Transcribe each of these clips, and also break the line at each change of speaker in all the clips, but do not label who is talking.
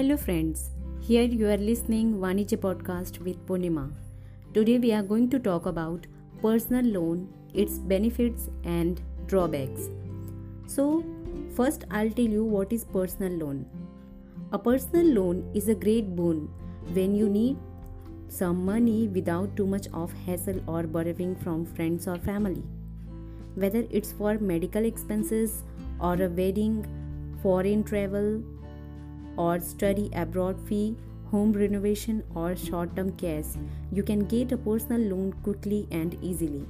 Hello, friends. Here you are listening Vanija podcast with Purnima. Today we are going to talk about personal loan, its benefits and drawbacks. So, first I'll tell you what is personal loan. A personal loan is a great boon when you need some money without too much of hassle or borrowing from friends or family. Whether it's for medical expenses or a wedding, foreign travel, or study abroad fee, home renovation, or short term cash, you can get a personal loan quickly and easily.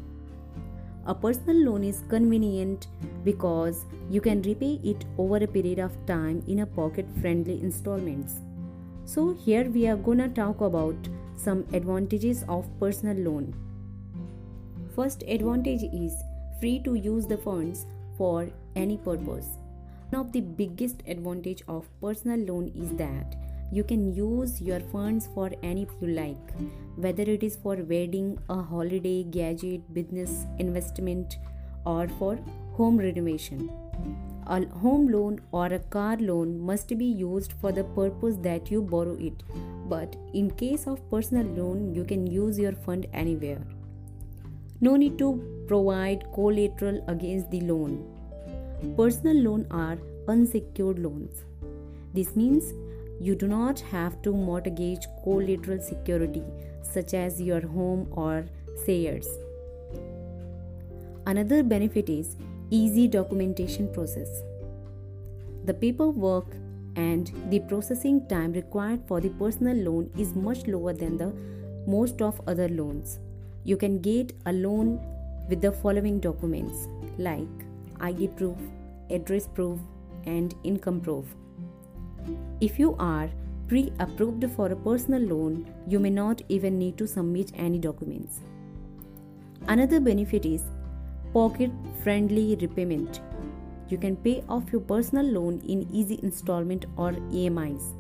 A personal loan is convenient because you can repay it over a period of time in a pocket friendly installments. So, here we are gonna talk about some advantages of personal loan. First advantage is free to use the funds for any purpose. One of the biggest advantage of personal loan is that you can use your funds for any you like, whether it is for wedding, a holiday, gadget, business, investment, or for home renovation. A home loan or a car loan must be used for the purpose that you borrow it, but in case of personal loan, you can use your fund anywhere. No need to provide collateral against the loan. Personal loan are unsecured loans. This means you do not have to mortgage collateral security such as your home or shares. Another benefit is easy documentation process. The paperwork and the processing time required for the personal loan is much lower than the most of other loans. You can get a loan with the following documents like ID proof, address proof, and income proof. If you are pre approved for a personal loan, you may not even need to submit any documents. Another benefit is pocket friendly repayment. You can pay off your personal loan in easy installment or EMIs.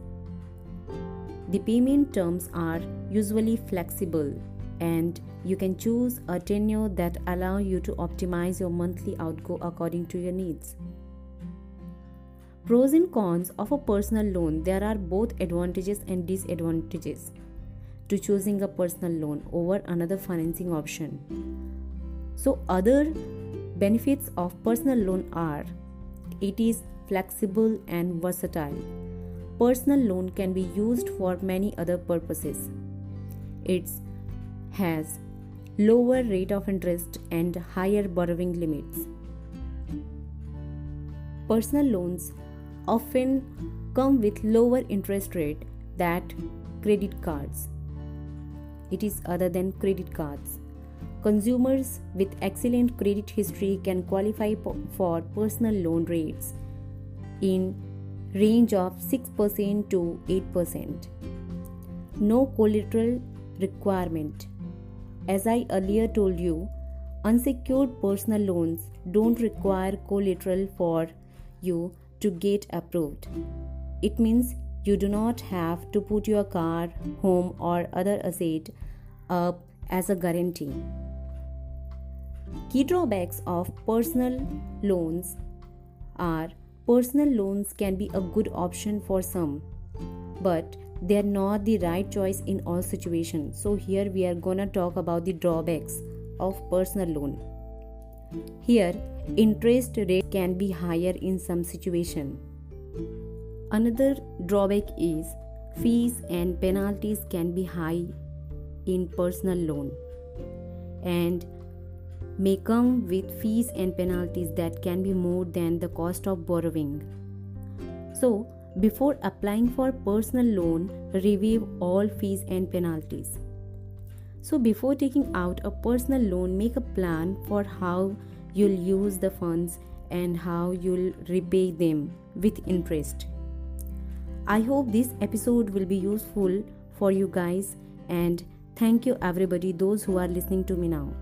The payment terms are usually flexible and you can choose a tenure that allow you to optimize your monthly outgo according to your needs. Pros and cons of a personal loan there are both advantages and disadvantages to choosing a personal loan over another financing option. So, other benefits of personal loan are it is flexible and versatile. Personal loan can be used for many other purposes. It has lower rate of interest and higher borrowing limits. Personal loans often come with lower interest rate that credit cards. It is other than credit cards. Consumers with excellent credit history can qualify for personal loan rates in range of 6% to 8%. No collateral requirement. As I earlier told you, unsecured personal loans don't require collateral for you to get approved. It means you do not have to put your car, home, or other asset up as a guarantee. Key drawbacks of personal loans are personal loans can be a good option for some, but they are not the right choice in all situations. So, here we are gonna talk about the drawbacks of personal loan. Here, interest rate can be higher in some situation. Another drawback is fees and penalties can be high in personal loan and may come with fees and penalties that can be more than the cost of borrowing. So, before applying for personal loan, review all fees and penalties. So, before taking out a personal loan, make a plan for how you'll use the funds and how you'll repay them with interest. I hope this episode will be useful for you guys and thank you everybody those who are listening to me now.